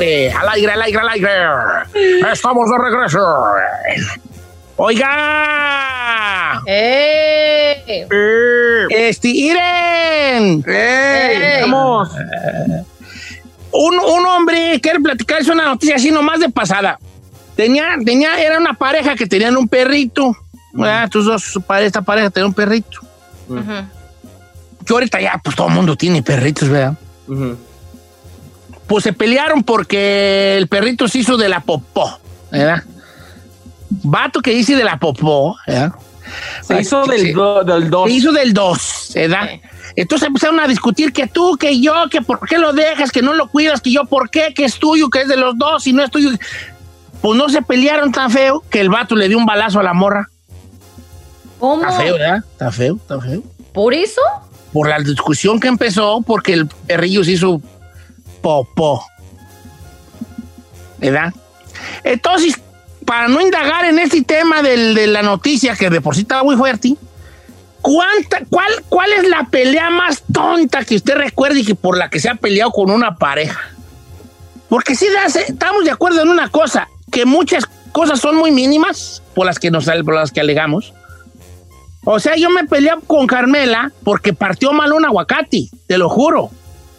Aire, al aire, al aire, al aire. Estamos de regreso. Oiga. ¡Eh! Eh, Este, Iren. ¡Eh! Vamos. Un, un hombre quiere platicarles una noticia así nomás de pasada. Tenía, tenía, era una pareja que tenían un perrito. ¿verdad? Estos dos, su pare- esta pareja tenía un perrito. Ujú. Que ahorita ya, pues todo el mundo tiene perritos, ¿verdad? Pues se pelearon porque el perrito se hizo de la popó, ¿verdad? Vato que dice de la popó, ¿verdad? Se hizo del, Sí. do- del 2. Se hizo del 2, ¿verdad? Sí. Entonces empezaron a discutir que tú, que yo, que por qué lo dejas, que no lo cuidas, que yo por qué, que es tuyo, que es de los dos y no es tuyo. Pues no se pelearon tan feo que el vato le dio un balazo a la morra. ¿Cómo? Está feo, ¿verdad? Está feo, está feo. ¿Por eso? Por la discusión que empezó, porque el perrillo se hizo popó. ¿Verdad? Entonces, para no indagar en este tema del- de la noticia, que de por sí estaba muy fuerte, ¿cuánta, cuál, ¿cuál es la pelea más tonta que usted recuerde y que por la que se ha peleado con una pareja? Porque sí, de- estamos de acuerdo en una cosa, que muchas cosas son muy mínimas por las que, nos, por las que alegamos. O sea, yo me peleé con Carmela porque partió mal un aguacate, te lo juro.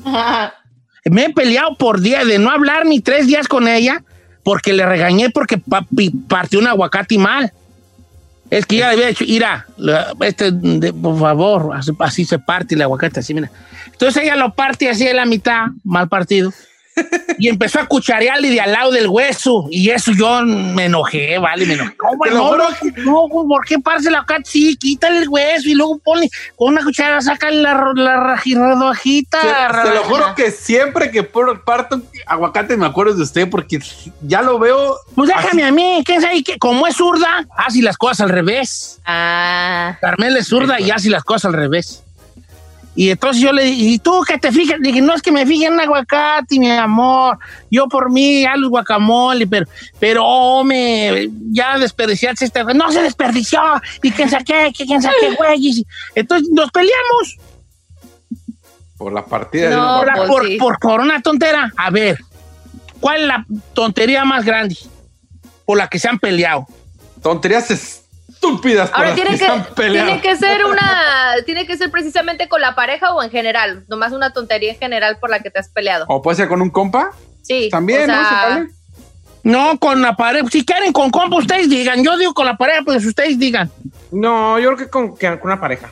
Me he peleado por día de no hablar ni tres días con ella porque le regañé porque partió un aguacate mal. Es que ya le había dicho, mira, este, por favor, así, así se parte el aguacate, así, mira. Entonces ella lo parte así de la mitad, mal partido. Y empezó a cucharearle de al lado del hueso. Y eso yo me enojé, ¿vale? Me enojé. ¿Cómo, Te no, juro no, no, ¿por qué parte el aguacate? Sí, quítale el hueso y luego ponle con una cuchara, saca la, la raji- rodajita. Se, se lo juro que siempre que por- parto aguacate me acuerdo de usted porque ya lo veo. Pues déjame a mí, ¿quién sabe qué? Como es zurda, hace las cosas al revés. Ah. Carmela es zurda y hace las cosas al revés. Y entonces yo le dije, ¿y tú qué te fijas? Le dije, no es que me fije en aguacate, mi amor. Yo por mí, a los guacamole, pero, pero, hombre, ya desperdiciaste esta. No se desperdició. Y quién sabe qué, que quién sabe qué, güey. Y- Entonces nos peleamos Por la partida de No, un por, la- pues por- sí. por- por una tontera. A ver, ¿cuál es la tontería más grande por la que se han peleado? tonterías estúpidas. Ahora tiene que, tiene que ser una, tiene que ser precisamente con la pareja o en general, nomás una tontería en general por la que te has peleado. O puede ser con un compa. Sí. También, o sea, ¿no? ¿Se vale? No, con la pareja. Si quieren con compa, ustedes digan. Yo digo con la pareja, pues ustedes digan. No, yo creo que con, que con una pareja.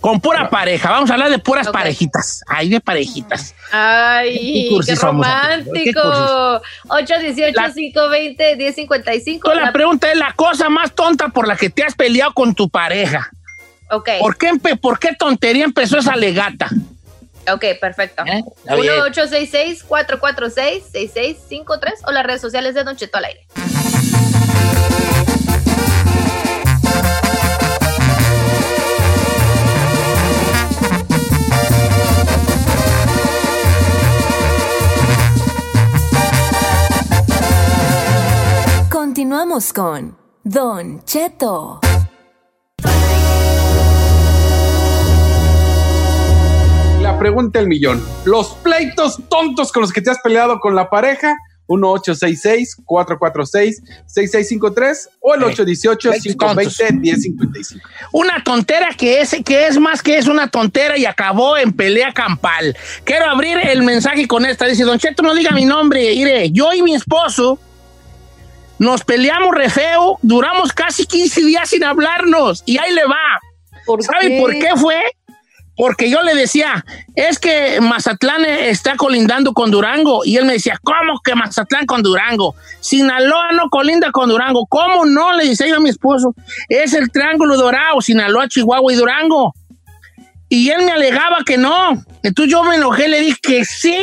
Con pura pareja. Vamos a hablar de puras parejitas. Ay, de parejitas. Ay, Qué qué, romántico. La- 818-520-1055. Entonces, la La- pregunta es la cosa más tonta por la que te has peleado con tu pareja. Ok, ¿Por qué, por qué tontería empezó esa legata? ok, perfecto. ¿Eh? Está bien. 1-866-446-6653 o las redes sociales de Don Cheto al aire. Continuamos con Don Cheto. La pregunta del millón. ¿Los pleitos tontos con los que te has peleado con la pareja 1866-446-6653 o el Eh, 818-520-1055. Una tontera que es, que es más que es una tontera y acabó en pelea campal. Quiero abrir el mensaje con esta. Dice, Don Cheto, no diga mi nombre. Mire, yo y mi esposo nos peleamos re feo, duramos casi 15 días sin hablarnos. Y ahí le va. ¿Sabe por qué fue? Porque yo le decía, es que Mazatlán está colindando con Durango. Y él me decía, ¿cómo que Mazatlán con Durango? Sinaloa no colinda con Durango. ¿Cómo no? Le decía yo a mi esposo. Es el Triángulo Dorado, Sinaloa, Chihuahua y Durango. Y él me alegaba que no. Entonces yo me enojé, le dije que sí,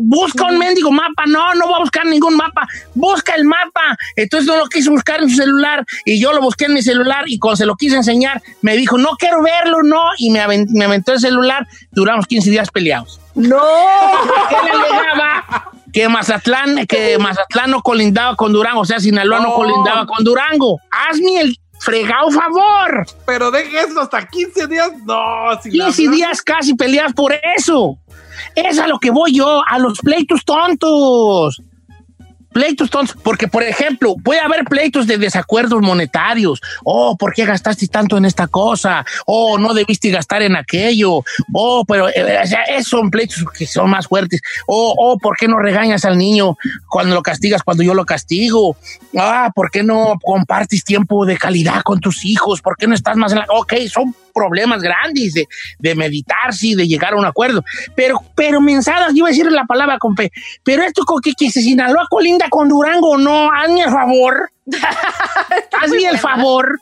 busca un mendigo mapa. No, no voy a buscar ningún mapa. Busca el mapa. Entonces no lo quise buscar en su celular y yo lo busqué en mi celular y cuando se lo quise enseñar me dijo, no quiero verlo, no. Y me, aven- me aventó el celular. Duramos 15 días peleados. ¡No! Él alegaba que Mazatlán, que Mazatlán no colindaba con Durango, o sea, Sinaloa no No. colindaba con Durango. Hazme el fregado favor. Pero deje eso hasta 15 días. No, sin 15 hablar. días casi peleas por eso. Es a lo que voy yo, a los pleitos tontos. Pleitos tontos, porque por ejemplo, puede haber pleitos de desacuerdos monetarios. Oh, ¿por qué gastaste tanto en esta cosa? Oh, no debiste gastar en aquello. Oh, pero eh, o sea, son pleitos que son más fuertes. Oh, oh, ¿por qué no regañas al niño cuando lo castigas cuando yo lo castigo? Ah, ¿por qué no compartes tiempo de calidad con tus hijos? ¿Por qué no estás más en la... Ok, son problemas grandes de, de meditarse y de llegar a un acuerdo. Pero, pero mensadas, yo iba a decir la palabra con P, pero esto con que, que se Sinaloa colinda con Durango, no, hazme el favor. hazme el favor.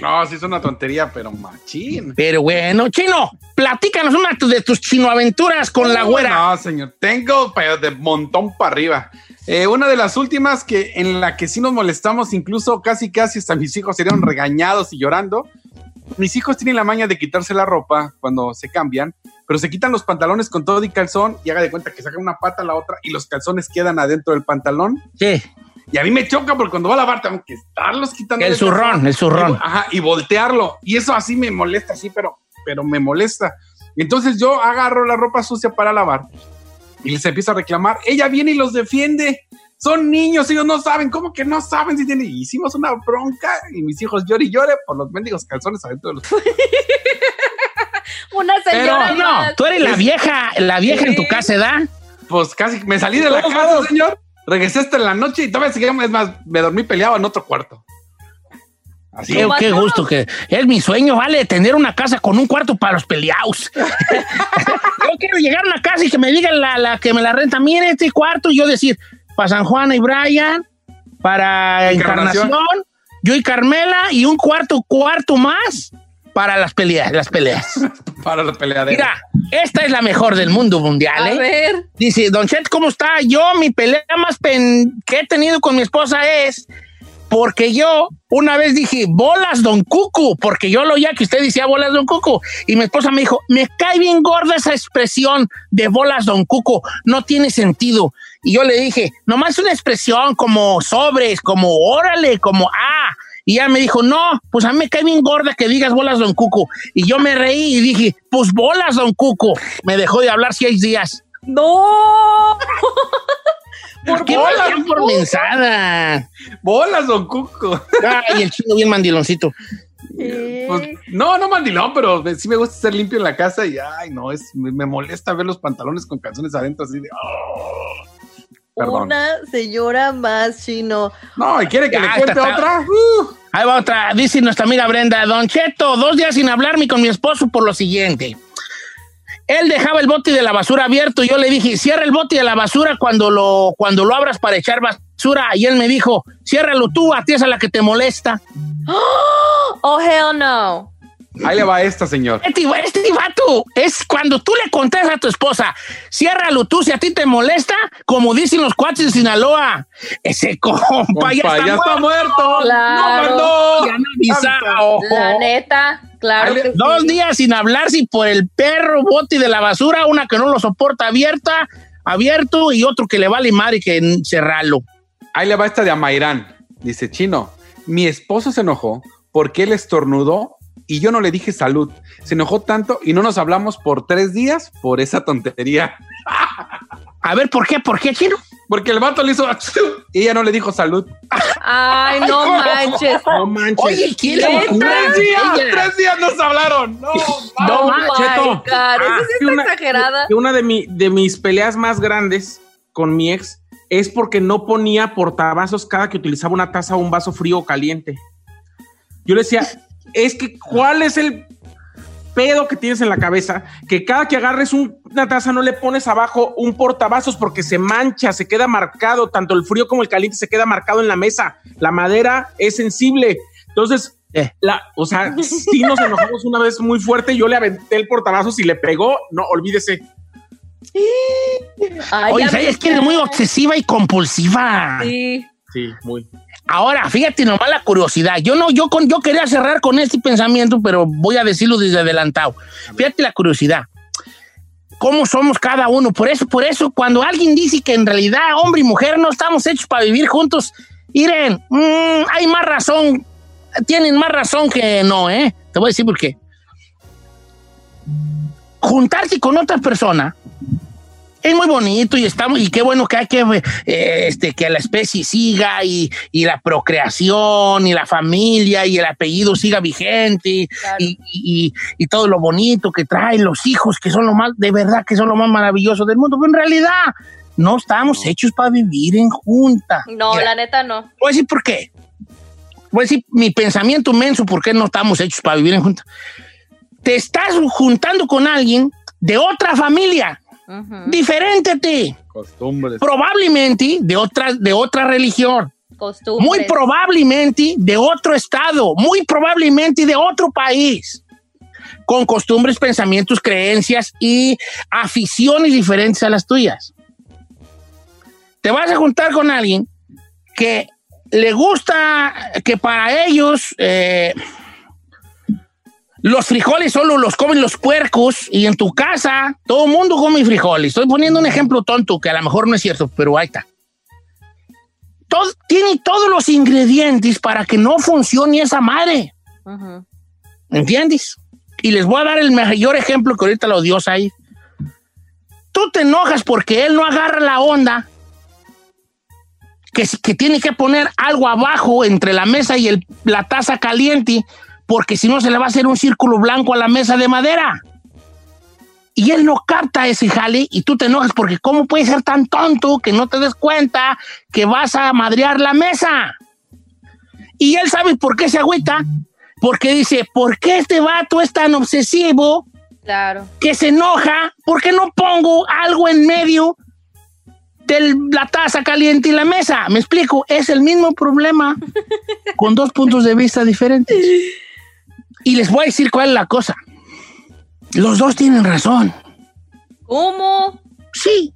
No, sí es una tontería, pero machín. Pero bueno, Chino, platícanos una de tus chinoaventuras con la güera. No, señor. Tengo pero de montón para arriba. Eh, una de las últimas que en la que sí nos molestamos, incluso casi casi hasta mis hijos serían regañados y llorando. Mis hijos tienen la maña de quitarse la ropa cuando se cambian, pero se quitan los pantalones con todo y calzón y haga de cuenta que sacan una pata a la otra y los calzones quedan adentro del pantalón. Sí, Y a mí me choca porque cuando va a lavar tengo que estarlos quitando. el zurrón, el zurrón. Ajá, y voltearlo. Y eso así me molesta, sí, pero, pero me molesta. Entonces yo agarro la ropa sucia para lavar y les empiezo a reclamar. Ella viene y los defiende. Son niños, ellos no saben. ¿Cómo que no saben si tienen? Hicimos una bronca y mis hijos llore y llore por los mendigos calzones adentro de los. Una señora. Pero no, más. tú eres la vieja, la vieja en tu casa, ¿da? Pues casi me salí de la casa, señor. Regresé hasta en la noche y todavía seguíamos. Es más, me dormí peleado en otro cuarto. Así. Qué, qué gusto que es mi sueño, vale, tener una casa con un cuarto para los peleados. yo quiero llegar a una casa y que me diga la, la que me la renta, mire este cuarto, y yo decir, para San Juan y Brian, para Encarnación. Encarnación, yo y Carmela, y un cuarto, cuarto más para las peleas, las peleas. Para la peleadera. Mira, esta es la mejor del mundo mundial, A ¿eh? ver. Dice, Don Chet, ¿cómo está? Yo, mi pelea más pen- que he tenido con mi esposa es porque yo una vez dije, bolas Don Cucu, porque yo lo oía que usted decía bolas Don Cucu. Y mi esposa me dijo, me cae bien gorda esa expresión de bolas Don Cucu, no tiene sentido. Y yo le dije, nomás una expresión como sobres, como órale, como ah. Y ella me dijo, no, pues a mí me cae bien gorda que digas bolas Don Cucu. Y yo me reí y dije, pues bolas Don Cucu. Me dejó de hablar seis días. ¡No! ¿Por qué bolas, por mensada? Bolas, don Cuco. Ay, el chino bien mandiloncito. Pues, no, no mandilón, pero sí me gusta ser limpio en la casa y ay, no, es, me, me molesta ver los pantalones con calzones adentro así de. oh. Perdón. Una señora más chino. No, y quiere que Ya, le cuente está- otra. Uh, Ahí va otra. Dice nuestra amiga Brenda, Don Cheto, dos días sin hablarme con mi esposo por lo siguiente. Él dejaba el bote de la basura abierto y yo le dije, cierra el bote de la basura cuando lo, cuando lo abras para echar basura. Y él me dijo, ciérralo tú, a ti es a la que te molesta. Oh, hell no. Ahí le va esta, señor. Este, este vato es cuando tú le contas a tu esposa, ciérralo tú si a ti te molesta, como dicen los cuates de Sinaloa. Ese compa, Compa, ya está, ya está muerto. muerto. Claro. No. Ya no. La neta, claro le- sí. Dos días sin hablar si por el perro bote de la basura, una que no lo soporta abierta, abierto y otro que le vale madre que cerrarlo. Ahí le va esta de Amairán. Dice, chino, mi esposo se enojó porque él estornudó y yo no le dije salud. Se enojó tanto y no nos hablamos por tres días por esa tontería. A ver, ¿por qué? ¿Por qué, chino? Porque el vato le hizo y ella no le dijo salud. Ay, no manches. No manches. Oye, ¿quién le. Tres días, Ella. tres días nos hablaron. No, No, Oh ma- my Cheto. God, esa Ah, sí que está una- exagerada. una de, mi, de mis peleas más grandes con mi ex es porque no ponía portavasos cada que utilizaba una taza o un vaso frío o caliente. Yo le decía, es que ¿cuál es el pedo que tienes en la cabeza? Que cada que agarres un- una taza no le pones abajo un portavasos porque se mancha, se queda marcado, tanto el frío como el caliente se queda marcado en la mesa. La madera es sensible. Entonces, Eh. la, o sea, sí nos enojamos una vez muy fuerte, yo le aventé el portavasos y le pegó, no, olvídese. Ay, Oye, ya ¿sabes me- que eres muy obsesiva y compulsiva? Sí. Sí, muy. Ahora, fíjate nomás la curiosidad. Yo no, yo con, yo quería cerrar con este pensamiento, pero voy a decirlo desde adelantado. Fíjate la curiosidad. ¿Cómo somos cada uno? Por eso, por eso, cuando alguien dice que en realidad hombre y mujer no estamos hechos para vivir juntos, miren, mm, hay más razón, tienen más razón que no, ¿eh? Te voy a decir por qué. Juntarse con otra persona es muy bonito y estamos y qué bueno que hay que eh, este que la especie siga y, y la procreación y la familia y el apellido siga vigente Claro. y, y- y todo lo bonito que traen los hijos que son lo más de verdad que son lo más maravilloso del mundo. Pero en realidad no estamos hechos para vivir en junta. No, Mira, la neta no. voy a decir por qué. Voy a decir mi pensamiento menso por qué no estamos hechos para vivir en junta. Te estás juntando con alguien de otra familia Diferente a ti Costumbres. probablemente de otra, de otra religión, Costumbres. muy probablemente de otro estado, muy probablemente de otro país, con costumbres, pensamientos, creencias y aficiones diferentes a las tuyas. Te vas a juntar con alguien que le gusta que para ellos eh, los frijoles solo los comen los puercos y en tu casa todo el mundo come frijoles. Estoy poniendo un ejemplo tonto que a lo mejor no es cierto, pero ahí está. Todo, tiene todos los ingredientes para que no funcione esa madre. ¿Entiendes? Y les voy a dar el mayor ejemplo que ahorita lo dio ahí. Tú te enojas porque él no agarra la onda que, que tiene que poner algo abajo entre la mesa y el- la taza caliente porque si no se le va a hacer un círculo blanco a la mesa de madera. Y él no capta ese jale y tú te enojas porque ¿cómo puedes ser tan tonto que no te des cuenta que vas a madrear la mesa? Y él sabe por qué se agüita, porque dice, ¿por qué este vato es tan obsesivo Claro. que se enoja? ¿Por qué no pongo algo en medio de la taza caliente y la mesa? Me explico, es el mismo problema con dos puntos de vista diferentes. Y les voy a decir cuál es la cosa. Los dos tienen razón. ¿Cómo? Sí.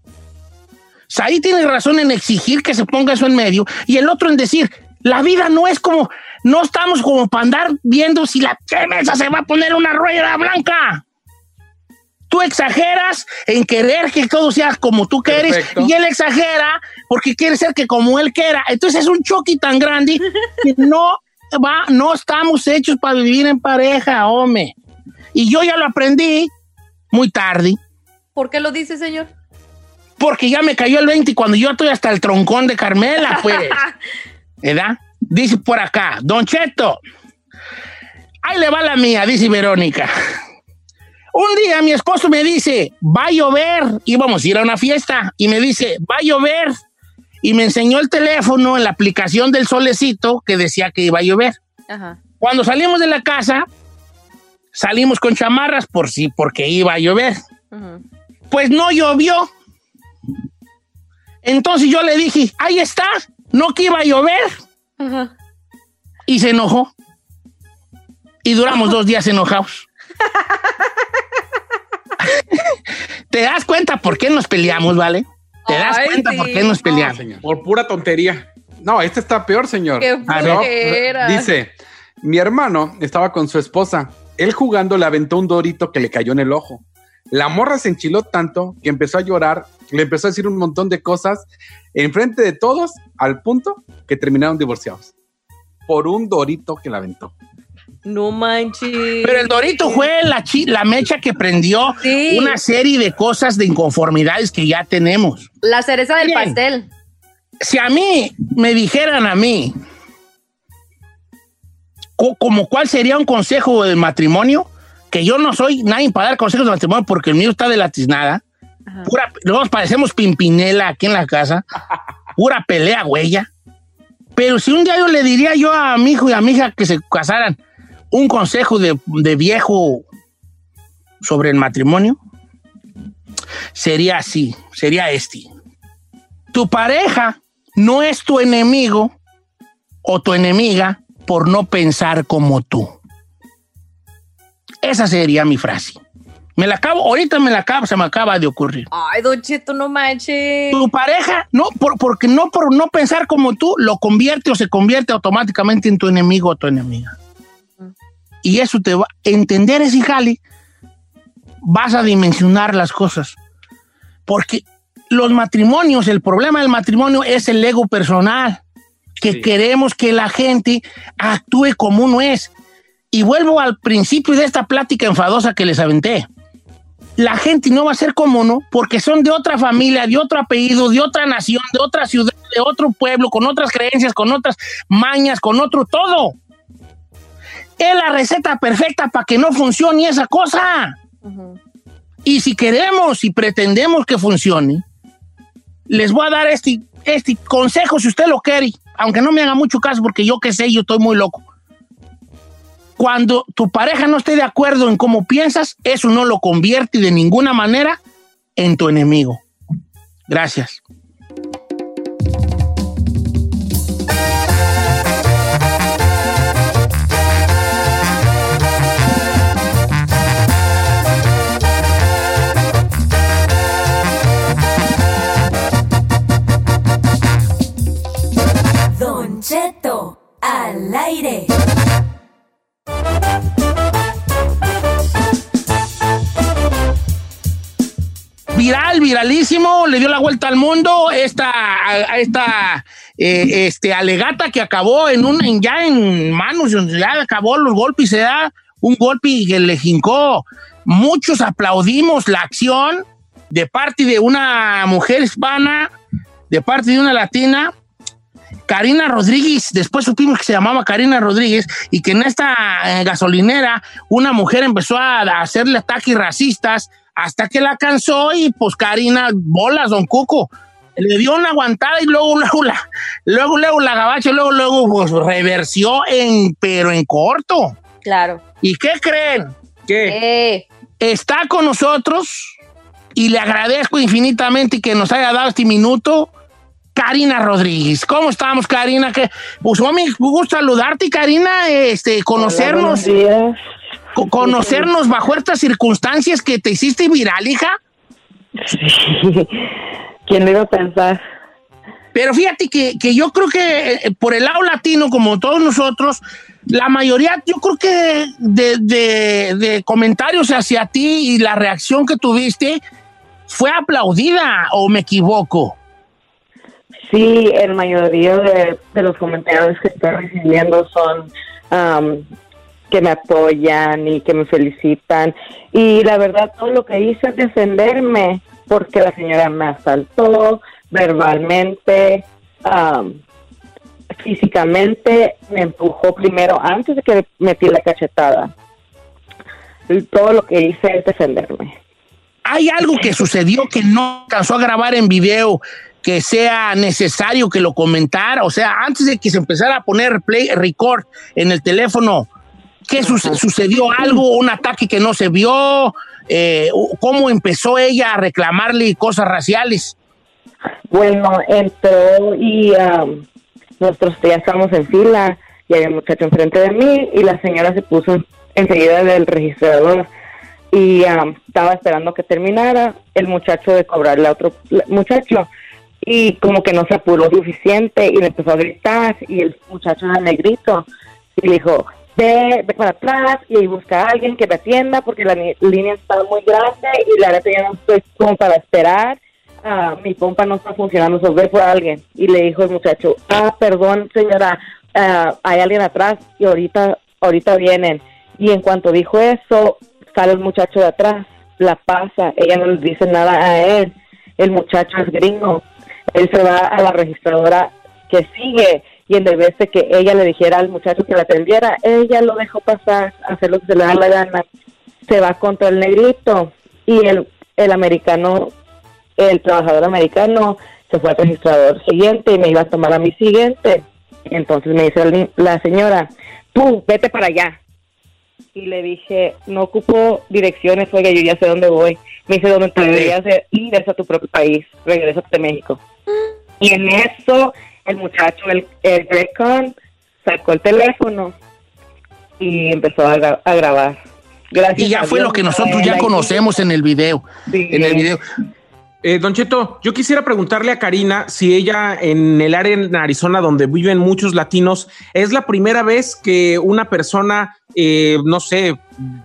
Saí tiene razón en exigir que se ponga eso en medio y el otro en decir, la vida no es como, no estamos como para andar viendo si la ¿qué mesa se va a poner una rueda blanca. Tú exageras en querer que todo sea como tú quieres y él exagera porque quiere ser que como él quiera. Entonces es un choque tan grande que no va, no estamos hechos para vivir en pareja, hombre. Y yo ya lo aprendí muy tarde. ¿Por qué lo dice, señor? Porque ya me cayó el 20 y cuando yo estoy hasta el troncón de Carmela, pues. ¿Verdad? Dice por acá, Don Cheto. Ahí le va la mía, dice Verónica. Un día mi esposo me dice, va a llover. Íbamos a ir a una fiesta. Y me dice, va a llover. Y me enseñó el teléfono en la aplicación del solecito que decía que iba a llover. Ajá. Cuando salimos de la casa, salimos con chamarras por si, porque iba a llover. Pues no llovió. Entonces yo le dije, ahí está, no que iba a llover. Ajá. Y se enojó. Y duramos dos días enojados. ¿Te das cuenta por qué nos peleamos, vale? ¿Te das Ay, cuenta sí. por qué nos peleamos? señor. Por pura tontería. No, este está peor, señor. Qué A ver. flojera. Dice, mi hermano estaba con su esposa. Él jugando le aventó un dorito que le cayó en el ojo. La morra se enchiló tanto que empezó a llorar, le empezó a decir un montón de cosas enfrente de todos, al punto que terminaron divorciados. Por un dorito que le aventó. No manches. Pero el Dorito fue la, chi- la mecha que prendió Sí. una serie de cosas de inconformidades que ya tenemos. La cereza del Bien. pastel. Si a mí me dijeran a mí co- como cuál sería un consejo de matrimonio, que yo no soy nadie para dar consejos de matrimonio porque el mío está de la tiznada. Pura, nos parecemos Pimpinela aquí en la casa. Pura pelea, huella. Pero si un día yo le diría yo a mi hijo y a mi hija que se casaran un consejo de, de viejo sobre el matrimonio, sería así, sería este. Tu pareja no es tu enemigo o tu enemiga por no pensar como tú. Esa sería mi frase. Me la acabo, ahorita me la acabo, se me acaba de ocurrir. Ay, Don Cheto, no manches. Tu pareja, no, por, porque no por no pensar como tú, lo convierte o se convierte automáticamente en tu enemigo o tu enemiga. Y eso te va, entender ese jale, vas a dimensionar las cosas. Porque los matrimonios, el problema del matrimonio es el ego personal, que Sí. queremos que la gente actúe como uno es. Y vuelvo al principio de esta plática enfadosa que les aventé la gente no va a ser como uno porque son de otra familia, de otro apellido, de otra nación, de otra ciudad, de otro pueblo, con otras creencias, con otras mañas, con otro todo. Es la receta perfecta para que no funcione esa cosa. Y si queremos y pretendemos que funcione, les voy a dar este, este consejo si usted lo quiere, aunque no me haga mucho caso porque yo qué sé, yo estoy muy loco. Cuando tu pareja no esté de acuerdo en cómo piensas, eso no lo convierte de ninguna manera en tu enemigo. Gracias. Aire. Viral, viralísimo, le dio la vuelta al mundo esta, esta eh, este, alegata que acabó en un, en- ya en manos, ya acabó los golpes, se da un golpe que le jincó. Muchos aplaudimos la acción de parte de una mujer hispana, de parte de una latina, Karina Rodríguez, después supimos que se llamaba Karina Rodríguez y que en esta eh, gasolinera una mujer empezó a, a hacerle ataques racistas hasta que la cansó y pues Karina, bolas, don Cuco, le dio una aguantada y luego, luego la, luego, luego la gabacha, luego, luego pues reversió en, pero en corto. Claro. ¿Y qué creen? ¿Qué? Eh, está con nosotros y le agradezco infinitamente que nos haya dado este minuto. Karina Rodríguez. ¿Cómo estamos, Karina? Que, pues, me gusta saludarte, Karina, este, conocernos, co- conocernos bajo estas circunstancias que te hiciste viral, hija. ¿Quién lo iba a pensar? Pero fíjate que, que yo creo que eh, por el lado latino, como todos nosotros, la mayoría, yo creo que de, de- de comentarios hacia ti y la reacción que tuviste fue aplaudida, o me equivoco. Sí, el mayoría de, los comentarios que estoy recibiendo son am, que me apoyan y que me felicitan. Y la verdad, todo lo que hice es defenderme porque la señora me asaltó verbalmente, am, físicamente, me empujó primero antes de que metí la cachetada. Y todo lo que hice es defenderme. ¿Hay algo que sucedió que no alcanzó a grabar en video que sea necesario que lo comentara? O sea, antes de que se empezara a poner play, record en el teléfono, ¿qué suce- sucedió? ¿Algo? ¿Un ataque que no se vio? Eh, ¿Cómo empezó ella a reclamarle cosas raciales? Bueno, entró y am, nosotros ya estábamos en fila y había un muchacho enfrente de mí y la señora se puso enseguida del registrador y am, estaba esperando que terminara el muchacho de cobrarle a otro muchacho y como que no se apuró suficiente y le empezó a gritar y el muchacho era negrito y le dijo ve, ve para atrás y busca a alguien que me atienda porque la línea está muy grande y la verdad ya no estoy para esperar ah, mi pompa no está funcionando, so ve por alguien. Y le dijo el muchacho, ah, perdón, señora, ah, hay alguien atrás y ahorita ahorita vienen. Y en cuanto dijo eso, sale el muchacho de atrás, la pasa, ella no le dice nada a él, el muchacho es gringo, él se va a la registradora que sigue y en vez de que ella le dijera al muchacho que la atendiera, ella lo dejó pasar, hacer lo que se le da la gana, se va contra el negrito y el, el americano, el trabajador americano se fue al registrador siguiente y me iba a tomar a mi siguiente. Entonces me dice la señora, tú vete para allá. Y le dije, no ocupo direcciones, oiga, yo ya sé dónde voy. Me dice, ¿dónde te deberías ir a tu propio país, regrésate a México. Y en eso, el muchacho, el, el Recon, sacó el teléfono y empezó a, gra- a grabar. Gracias Y ya fue Dios, lo que no nosotros ya conocemos en el video. Sí. En el video. Eh, don Cheto, yo quisiera preguntarle a Karina si ella en el área en Arizona donde viven muchos latinos, es la primera vez que una persona, eh, no sé,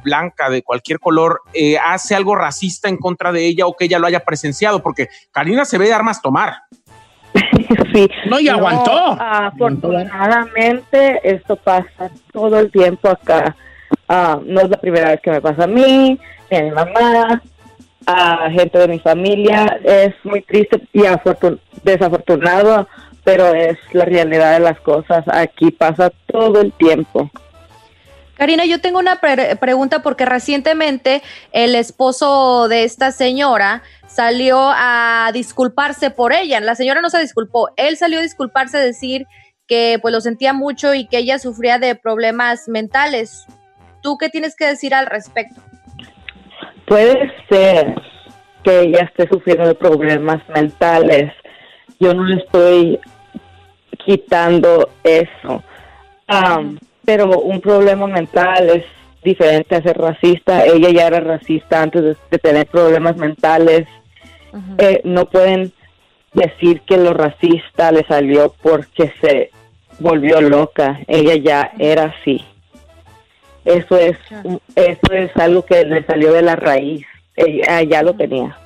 blanca, de cualquier color, eh, hace algo racista en contra de ella o que ella lo haya presenciado, porque Karina se ve de armas tomar. sí. No, y aguantó. Afortunadamente, esto pasa todo el tiempo acá. Ah, no es la primera vez que me pasa a mí, ni a mi mamá, a gente de mi familia. Es muy triste y afortun- desafortunado, pero es la realidad de las cosas. Aquí pasa todo el tiempo. Karina, yo tengo una pre- pregunta porque recientemente el esposo de esta señora salió a disculparse por ella. La señora no se disculpó, él salió a disculparse, a decir que pues lo sentía mucho y que ella sufría de problemas mentales. ¿Tú qué tienes que decir al respecto? Puede ser que ella esté sufriendo de problemas mentales. Yo no le estoy quitando eso. Pero un problema mental es diferente a ser racista. Ella ya era racista antes de, de tener problemas mentales. Eh, no pueden decir que lo racista le salió porque se volvió loca. Ella ya era así. Eso es, eso es algo que le salió de la raíz. Ella ya lo tenía.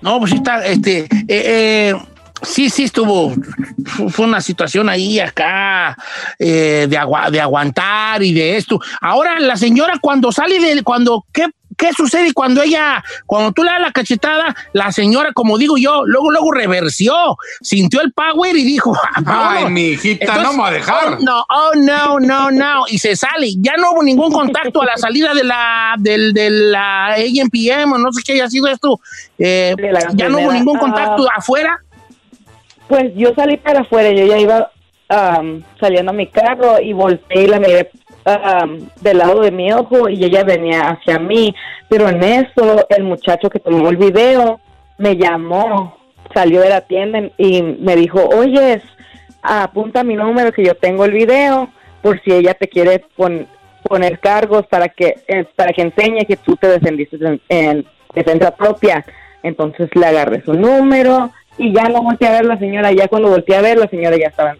No, pues sí está, este, eh, eh, sí, sí estuvo, fu- fue una situación ahí acá eh, de, agua- de aguantar y de esto. Ahora la señora cuando sale de, cuando, ¿qué, qué sucede cuando ella, cuando tú le das la cachetada, la señora, como digo yo, luego, luego reversió, sintió el power y dijo, Ay, "Vámonos". mi hijita, no me va a dejar. oh, no, oh, no, no, no, y se sale. Ya no hubo ningún contacto a la salida de la, del, de la AMPM o no sé qué haya sido esto. Eh, ya no hubo ningún Ah. contacto afuera. Pues yo salí para afuera, yo ya iba am, saliendo a mi carro y volteé y la miré am, del lado de mi ojo y ella venía hacia mí. Pero en eso, el muchacho que tomó el video me llamó, salió de la tienda y me dijo, oye, apunta mi número que yo tengo el video por si ella te quiere pon- poner cargos para que eh, para que enseñe que tú te defendiste en, en defensa propia. Entonces le agarré su número y ya no volteé a ver la señora. Ya cuando volteé a ver, la señora ya estaba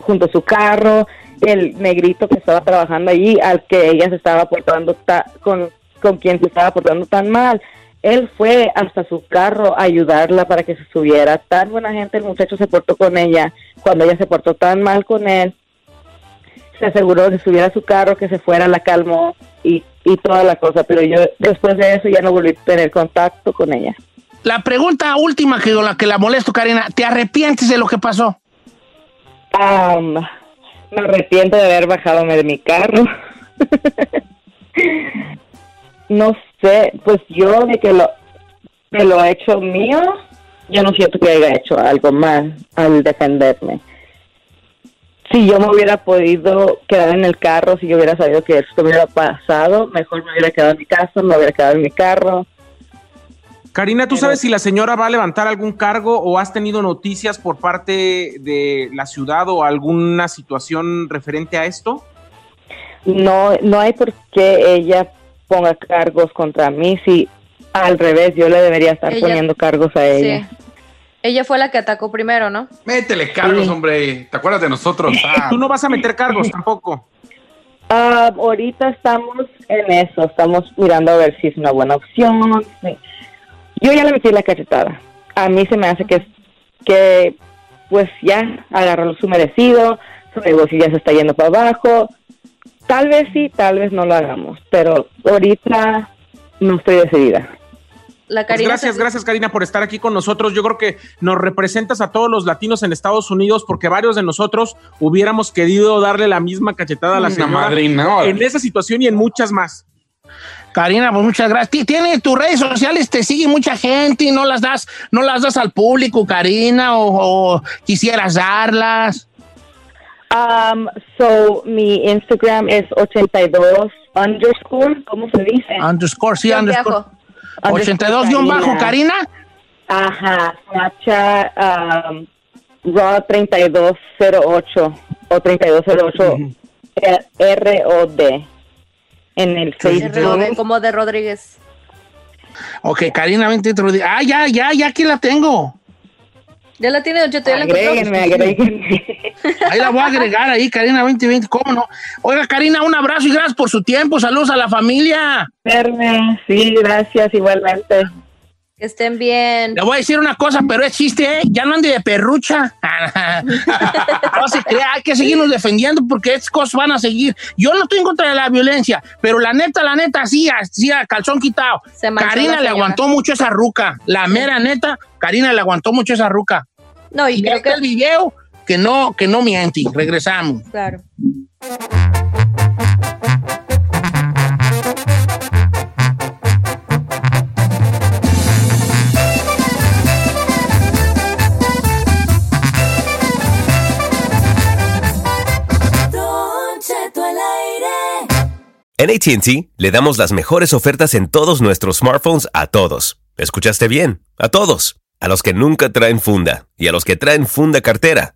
junto a su carro. El negrito que estaba trabajando allí, al que ella se estaba portando ta- con, con quien se estaba portando tan mal. Él fue hasta su carro a ayudarla para que se subiera. Tan buena gente, el muchacho se portó con ella. Cuando ella se portó tan mal con él, se aseguró de subir a su carro, que se fuera, la calmó y, y toda la cosa. Pero yo después de eso ya no volví a tener contacto con ella. La pregunta última que la que la molesto, Karina, ¿te arrepientes de lo que pasó? Am, me arrepiento de haber bajado de mi carro. no sé, pues yo de que lo, de lo hecho mío, yo no siento que haya hecho algo mal al defenderme. Si yo me hubiera podido quedar en el carro, si yo hubiera sabido que esto hubiera pasado, mejor me hubiera quedado en mi casa, me hubiera quedado en mi carro. Karina, ¿tú sabes si la señora va a levantar algún cargo o has tenido noticias por parte de la ciudad o alguna situación referente a esto? no no hay por qué ella ponga cargos contra mí si al revés yo le debería estar Ella- poniendo cargos a ella Sí. Ella fue la que atacó primero, ¿no? Métele cargos, hombre. ¿Te acuerdas de nosotros? Ah, Tú no vas a meter cargos tampoco. Ah, ahorita estamos en eso estamos mirando a ver si es una buena opción sí. Yo ya le metí la cachetada a mí se me hace que que pues ya agarró su merecido su negocio ya se está yendo para abajo tal vez sí, tal vez no lo hagamos, pero ahorita no estoy decidida. La Pues gracias, gracias Karina por estar aquí con nosotros. Yo creo que nos representas a todos los latinos en Estados Unidos porque varios de nosotros hubiéramos querido darle la misma cachetada a la señora madrina, en esa situación y en muchas más. Karina, pues muchas gracias. Ti- Tiene tus redes sociales, te sigue mucha gente y no las das, no las das al público, Karina, o, o quisieras darlas. Um, so, mi Instagram es 82 underscore, ¿cómo se dice? Underscore, sí, underscore. bajo. 82 guion bajo, Karina. Ajá, Snapchat, um, Raw 3208 o 3208 R o D en el Facebook. Como de Rodríguez. Ok, Karina 23 días. Ah, ya, ya, ya aquí la tengo. Ya la tiene Don Cheto, ya la. Agréguenme, agréguenme. Ahí la voy a agregar ahí, Karina 2020, ¿cómo no? Oiga, Karina, un abrazo y gracias por su tiempo. Saludos a la familia. Verme, Sí, gracias, igualmente. Que estén bien. Le voy a decir una cosa, pero es chiste, ¿eh? Ya no ande de perrucha. no se crea, hay que seguirnos defendiendo porque estas cosas van a seguir. Yo no estoy en contra de la violencia, pero la neta, la neta, sí, sí, calzón quitado. Karina le aguantó mucho esa ruca. La mera neta, Karina le aguantó mucho esa ruca. No, y Y creo que el video que no, que no miente. Regresamos. Claro. En ATT le damos las mejores ofertas en todos nuestros smartphones a todos. ¿Escuchaste bien? A todos. A los que nunca traen funda y a los que traen funda cartera.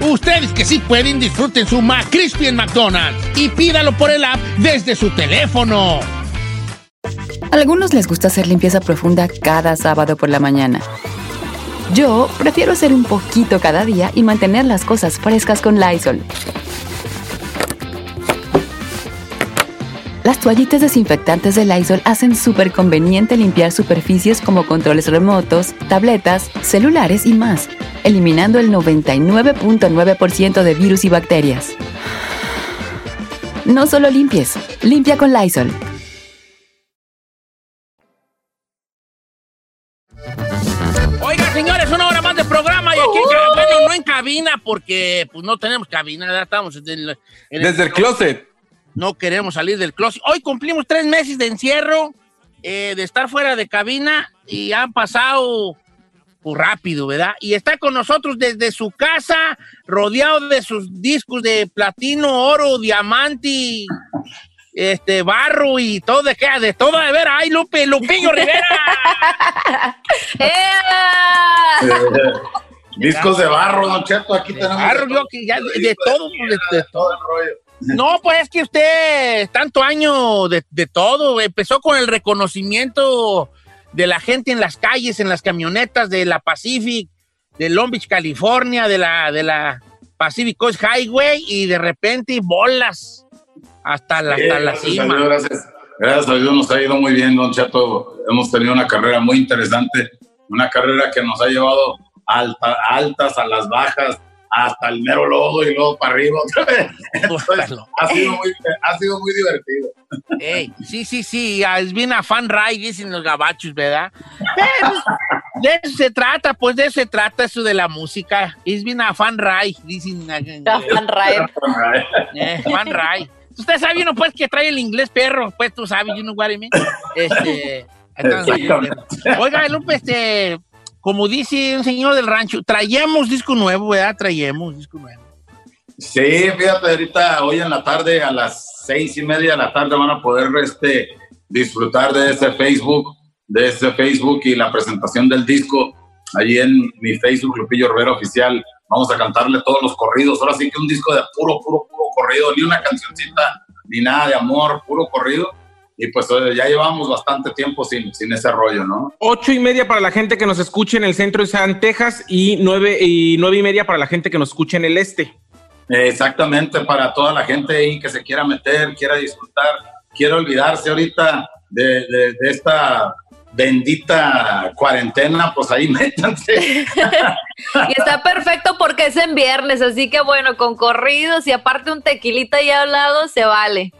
Ustedes que sí pueden, disfruten su McCrispy en McDonald's y pídalo por el app desde su teléfono. Algunos les gusta hacer limpieza profunda cada sábado por la mañana. Yo prefiero hacer un poquito cada día y mantener las cosas frescas con Lysol. Las toallitas desinfectantes de Lysol hacen súper conveniente limpiar superficies como controles remotos, tabletas, celulares y más, eliminando el 99.9% de virus y bacterias. No solo limpies, limpia con Lysol. Oiga, señores, una hora más de programa y aquí, bueno, no en cabina porque pues no tenemos cabina, ya estamos en el- en Desde el closet. No queremos salir del closet. Hoy cumplimos tres meses de encierro, eh, de estar fuera de cabina y han pasado pues, rápido, ¿verdad? Y está con nosotros desde su casa, rodeado de sus discos de platino, oro, diamante, este, barro y todo de qué, de todo de ver. ¡Ay, Lupe, Lupillo Rivera! Discos de barro, Don Cheto, aquí tenemos. Barro, yo que ya de, de todo, de, de todo. No, pues es que usted, tanto año de, de todo, empezó con el reconocimiento de la gente en las calles, en las camionetas de la Pacific, de Long Beach, California, de la, de la Pacific Coast Highway, y de repente bolas hasta la, hasta la gracias a cima. Dios, gracias. Gracias a Dios nos ha ido muy bien, Don Cheto. Hemos tenido una carrera muy interesante, una carrera que nos ha llevado alta- altas a las bajas, hasta el mero lodo y luego para arriba otra vez. Entonces, ha, sido muy, ha sido muy divertido. Ey, sí, sí, sí, es bien a fan ride, dicen los gabachos, ¿verdad? Pero de eso se trata, pues de eso se trata eso de la música. Es bien a fan ride, dicen. A fan ride. Eh, fan ride. Usted sabe uno, pues, que trae el inglés perro, pues tú sabes, you know what I mean. Este, entonces, oiga, Lupe, este, como dice un señor del rancho, traemos disco nuevo, ¿verdad? Traemos disco nuevo. Sí, fíjate, ahorita hoy en la tarde, a las seis y media de la tarde, van a poder este, disfrutar de ese Facebook, de ese Facebook y la presentación del disco. Allí en mi Facebook, Lupillo Rivera Oficial, vamos a cantarle todos los corridos. Ahora sí que un disco de puro, puro, puro corrido, ni una cancioncita, ni nada de amor, puro corrido. Y pues ya llevamos bastante tiempo sin, sin ese rollo, ¿no? Ocho y media para la gente que nos escuche en el centro de San Texas y nueve y nueve y media para la gente que nos escuche en el este. Exactamente, para toda la gente ahí que se quiera meter, quiera disfrutar, quiera olvidarse ahorita de, de- de esta bendita cuarentena, pues ahí métanse. Y está perfecto porque es en viernes, así que bueno, con corridos y aparte un tequilita ya al lado, se vale.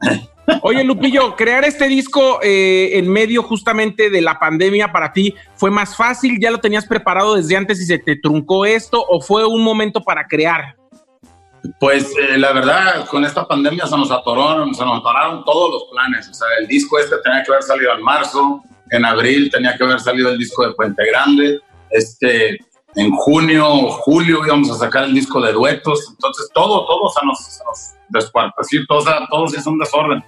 Oye, Lupillo, crear este disco eh, en medio justamente de la pandemia para ti fue más fácil, ya lo tenías preparado desde antes y se te truncó esto o fue un momento para crear. Pues eh, la verdad, con esta pandemia se nos atoraron, se nos atoraron todos los planes. O sea, el disco este tenía que haber salido en marzo, en abril tenía que haber salido el disco de Puente Grande, este, en junio julio íbamos a sacar el disco de duetos. Entonces todo, todo se nos, nos todo, o sea, todo se hizo un desorden.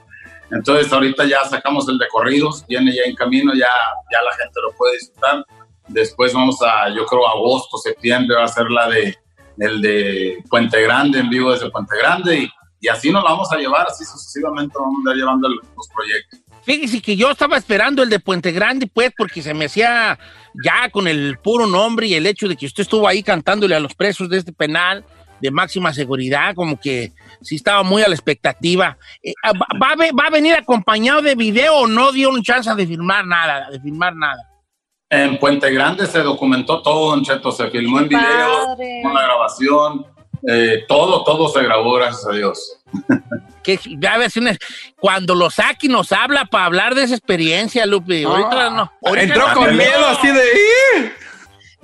Entonces ahorita ya sacamos el de corridos, viene ya en camino, ya, ya la gente lo puede disfrutar. Después vamos a, yo creo, agosto, septiembre va a ser la de el de Puente Grande, en vivo desde Puente Grande, y, y así nos la vamos a llevar, así sucesivamente vamos a ir llevando los proyectos. Fíjese que yo estaba esperando el de Puente Grande, pues, porque se me hacía ya con el puro nombre y el hecho de que usted estuvo ahí cantándole a los presos de este penal de máxima seguridad, como que sí estaba muy a la expectativa. Eh, ¿va, va a va a venir acompañado de video o no dio un chance de filmar nada, de filmar nada? En Puente Grande se documentó todo, Don Cheto, se filmó en video, Padre. con la grabación, eh, todo, todo se grabó, gracias a Dios. Que ya ves, cuando lo saque nos habla para hablar de esa experiencia, Lupe. Ahorita no. ahorita Entró no. con miedo así de...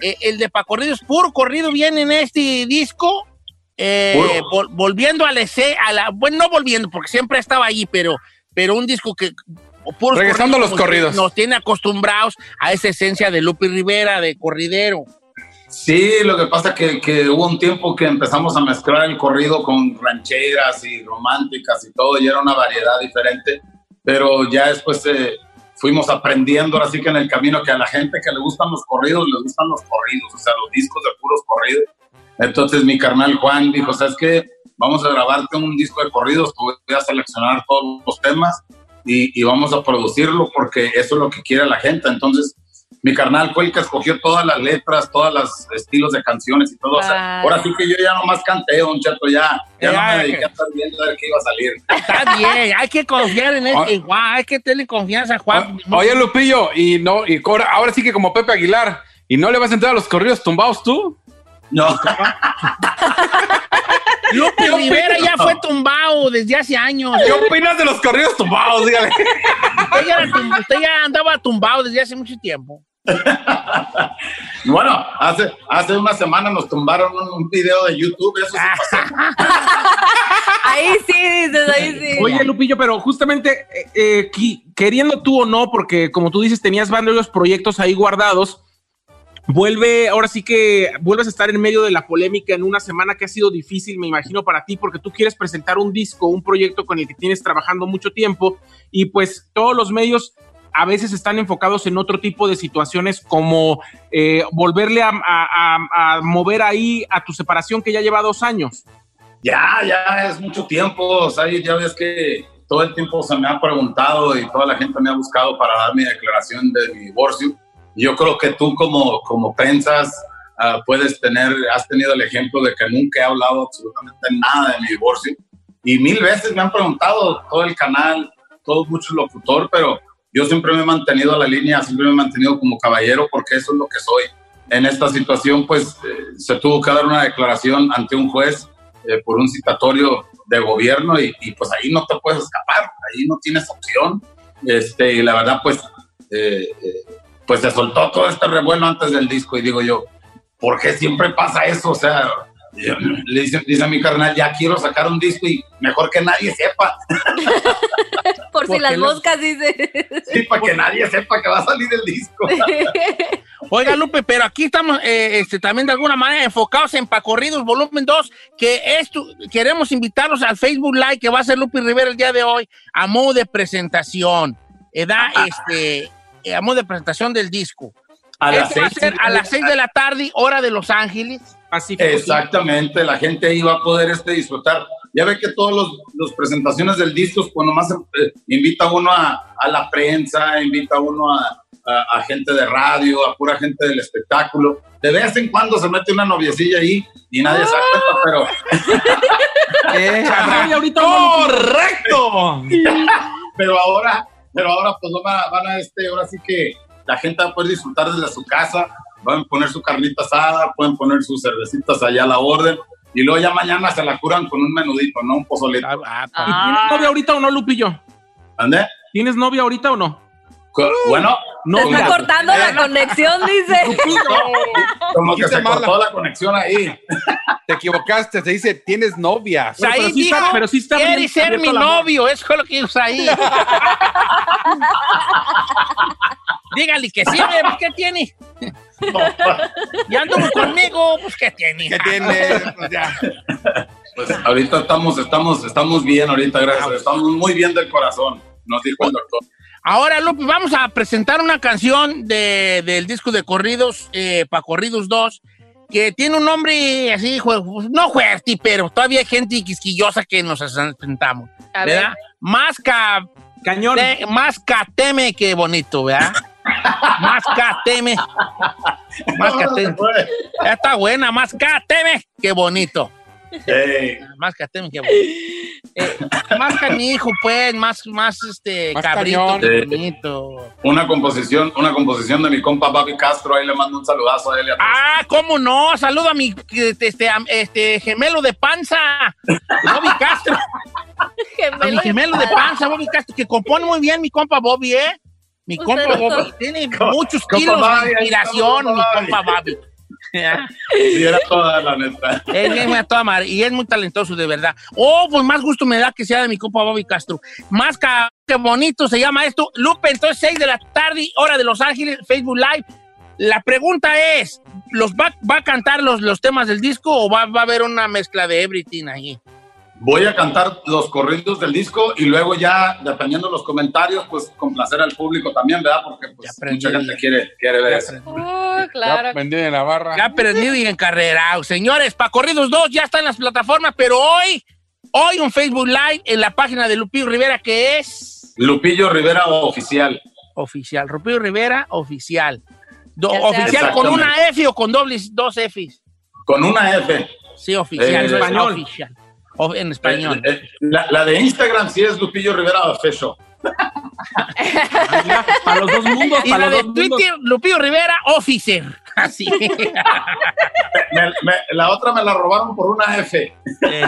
Eh, el de Pa' Corridos, puro corrido viene en este disco. eh, vol- volviendo a la, esce- a la. Bueno, no volviendo, porque siempre estaba ahí, pero, pero un disco que. puros Regresando a los corridos. Nos tiene acostumbrados a esa esencia de Lupe Rivera, de corridero. Sí, lo que pasa que, que hubo un tiempo que empezamos a mezclar el corrido con rancheras y románticas y todo, y era una variedad diferente, pero ya después eh, fuimos aprendiendo, ahora sí que en el camino, que a la gente que le gustan los corridos, le gustan los corridos, o sea, los discos de puros corridos. Entonces mi carnal Juan dijo, ¿sabes qué? Vamos a grabarte un disco de corridos, voy a seleccionar todos los temas y vamos a producirlo porque eso es lo que quiere la gente. Entonces mi carnal fue el que escogió todas las letras, todos los estilos de canciones y todo. O sea, ahora sí que yo ya nomás canté, don Cheto, ya, ya Ya, no me que- dediqué a estar viendo a ver qué iba a salir. Está bien, hay que confiar en este Juan, hay que tenerle confianza a Juan. O- Oye, Lupillo, y no, y cobra- ahora sí que como Pepe Aguilar, ¿y no le vas a entrar a los corridos tumbados tú? No, Lupe Rivera ya fue tumbado desde hace años. ¿Qué opinas de los corridos tumbados? Dígale. Usted ya, usted ya andaba tumbado desde hace mucho tiempo. bueno, hace, hace una semana nos tumbaron un, un video de YouTube, eso sí. Ahí sí, dices, ahí sí. Oye, Lupillo, pero justamente eh, eh, queriendo tú o no, porque como tú dices, tenías varios proyectos ahí guardados, vuelve, ahora sí que vuelves a estar en medio de la polémica en una semana que ha sido difícil, me imagino, para ti, porque tú quieres presentar un disco, un proyecto con el que tienes trabajando mucho tiempo, y pues todos los medios a veces están enfocados en otro tipo de situaciones como eh, volverle a, a- a- mover ahí a tu separación que ya lleva dos años. Ya, ya es mucho tiempo, o sea, ya ves que todo el tiempo se me ha preguntado y toda la gente me ha buscado para dar mi declaración de mi divorcio. Yo creo que tú como, como pensas, ah, puedes tener, has tenido el ejemplo de que nunca he hablado absolutamente nada de mi divorcio. Y mil veces me han preguntado, todo el canal, todo mucho locutor, pero yo siempre me he mantenido a la línea, siempre me he mantenido como caballero porque eso es lo que soy. en esta situación, pues eh, se tuvo que dar una declaración ante un juez eh, por un citatorio de gobierno y, y, pues ahí no te puedes escapar, ahí no tienes opción. Este, y la verdad, pues, eh, eh, pues se soltó todo este revuelo antes del disco y digo yo, ¿por qué siempre pasa eso? O sea, le dice, dice a mi carnal, ya quiero sacar un disco y mejor que nadie sepa. Por si las los- moscas, dice. Sí, para que nadie sepa que va a salir el disco. Oiga, Lupe, pero aquí estamos eh, este, también de alguna manera enfocados en Pacorridos Volumen 2, que esto, queremos invitarlos al Facebook Live que va a ser Lupe Rivera el día de hoy, a modo de presentación. Eh, da, este, eh, a modo de presentación del disco. A las Esto va a seis- ser a las 6 de la tarde, hora de Los Ángeles. Exactamente, la gente ahí va a poder este, disfrutar. Ya ve que todas los, los presentaciones del disco, pues nomás eh, invita uno a, a la prensa, invita uno a, a- a gente de radio, a pura gente del espectáculo. De vez en cuando se mete una noviecilla ahí y nadie se da cuenta, pero... ¡Correcto! pero ahora, pero ahora pues van a, van a, este, ahora sí que la gente va a poder disfrutar desde su casa, van a poner su carnita asada, pueden poner sus cervecitas allá a la orden, y luego ya mañana se la curan con un menudito, ¿no? Un pozolito. Ah, ¿Y ¿Tienes novia ahorita o no, Lupillo? ¿Ande? ¿Tienes novia ahorita o no? Bueno, No, Se está cortando la conexión, dice. como que se cortó la conexión ahí. Te equivocaste, se dice tienes novia. O sea, ahí pero sí dijo, está- pero sí está quiere bien ser mi el amor". novio, eso fue lo que dijo ahí. Dígale que sí, pues, ¿qué tiene? Ya anduvo conmigo, pues ¿qué tiene? ¿Qué tiene? Pues ya. Pues ahorita estamos, estamos, estamos bien ahorita, gracias. Estamos muy bien del corazón, nos dijo el doctor. Ahora, Lupe, vamos a presentar una canción de, del disco de corridos, eh, para Corridos 2, que tiene un nombre así, no fuerte, pero todavía hay gente quisquillosa que nos presentamos. A ¿Verdad? ver. Más, ca, Cañón. te- más cateme que bonito, ¿verdad? Más cateme. Más cateme. Ya está buena, más cateme que bonito. Ey, Más cateme que bonito. Eh, más canijo, pues, más, más este, Más cabrito, bonito. una composición, una composición de mi compa Papi Castro, ahí le mando un saludazo a él y a. Ah, ¿cómo no? Saludo a mi este, este gemelo de panza, Bobby Castro. A mi gemelo de panza, Bobby Castro, que compone muy bien mi compa Bobby, ¿eh? Mi compa Bobby. Tiene muchos kilos Bobby, de inspiración, mi compa Bobby. Sí, era toda la neta. Él es a toda madre, y es muy talentoso, de verdad. Oh, pues más gusto me da que sea de mi compa Bobby Castro. Más ca- que bonito se llama esto. Lupe, entonces 6 de la tarde, hora de Los Ángeles, Facebook Live. La pregunta es, ¿los va, va a cantar los, los temas del disco o va, va a haber una mezcla de everything ahí? Voy a cantar los corridos del disco y luego ya, dependiendo de los comentarios, pues complacer al público también, ¿verdad? Porque pues, aprendí. mucha gente quiere, quiere ver eso. Oh, claro. Ya vendió en la barra. Ya aprendido y encarrerado. Señores, para Corridos 2 ya está en las plataformas, pero hoy, hoy un Facebook Live en la página de Lupillo Rivera que es... Lupillo Rivera Oficial. Oficial, Lupillo Rivera Oficial. Do- oficial con una F o con dobles, dos Fs. Con una F. Sí, oficial. Eh, es español. Oficial. O- en español. Eh, eh, La, la de Instagram sí es Lupillo Rivera Official. Para los dos mundos, y para la los de dos mundos. Twitter, Lupillo Rivera Officer. Así. Me- me- la otra me la robaron por una F. Eh.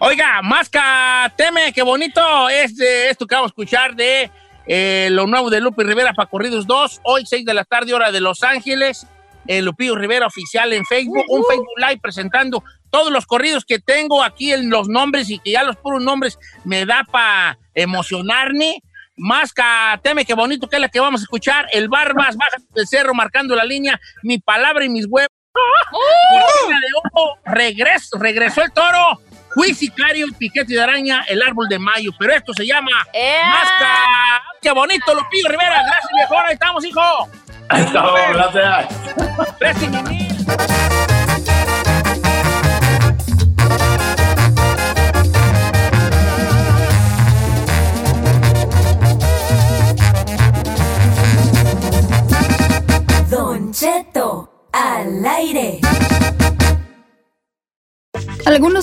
Oiga, Masca Teme, qué bonito es esto que vamos a escuchar de eh, lo nuevo de Lupi Rivera para Corridos 2, hoy 6 de la tarde, hora de Los Ángeles, eh, Lupillo Rivera oficial en Facebook, un Facebook Live presentando todos los corridos que tengo aquí en los nombres y que ya los puros nombres me da para emocionarme. Masca, teme qué bonito que es la que vamos a escuchar. El Barbas, baja del cerro marcando la línea, mi palabra y mis huevos. Cortina de humo, regreso, regresó el toro. Piquete de araña, el árbol de mayo. Pero esto se llama ¡Ea! Masca. ¡Qué bonito, Lupillo Rivera! Gracias, mejor. Ahí estamos, hijo. Hasta luego, gracias. Préstame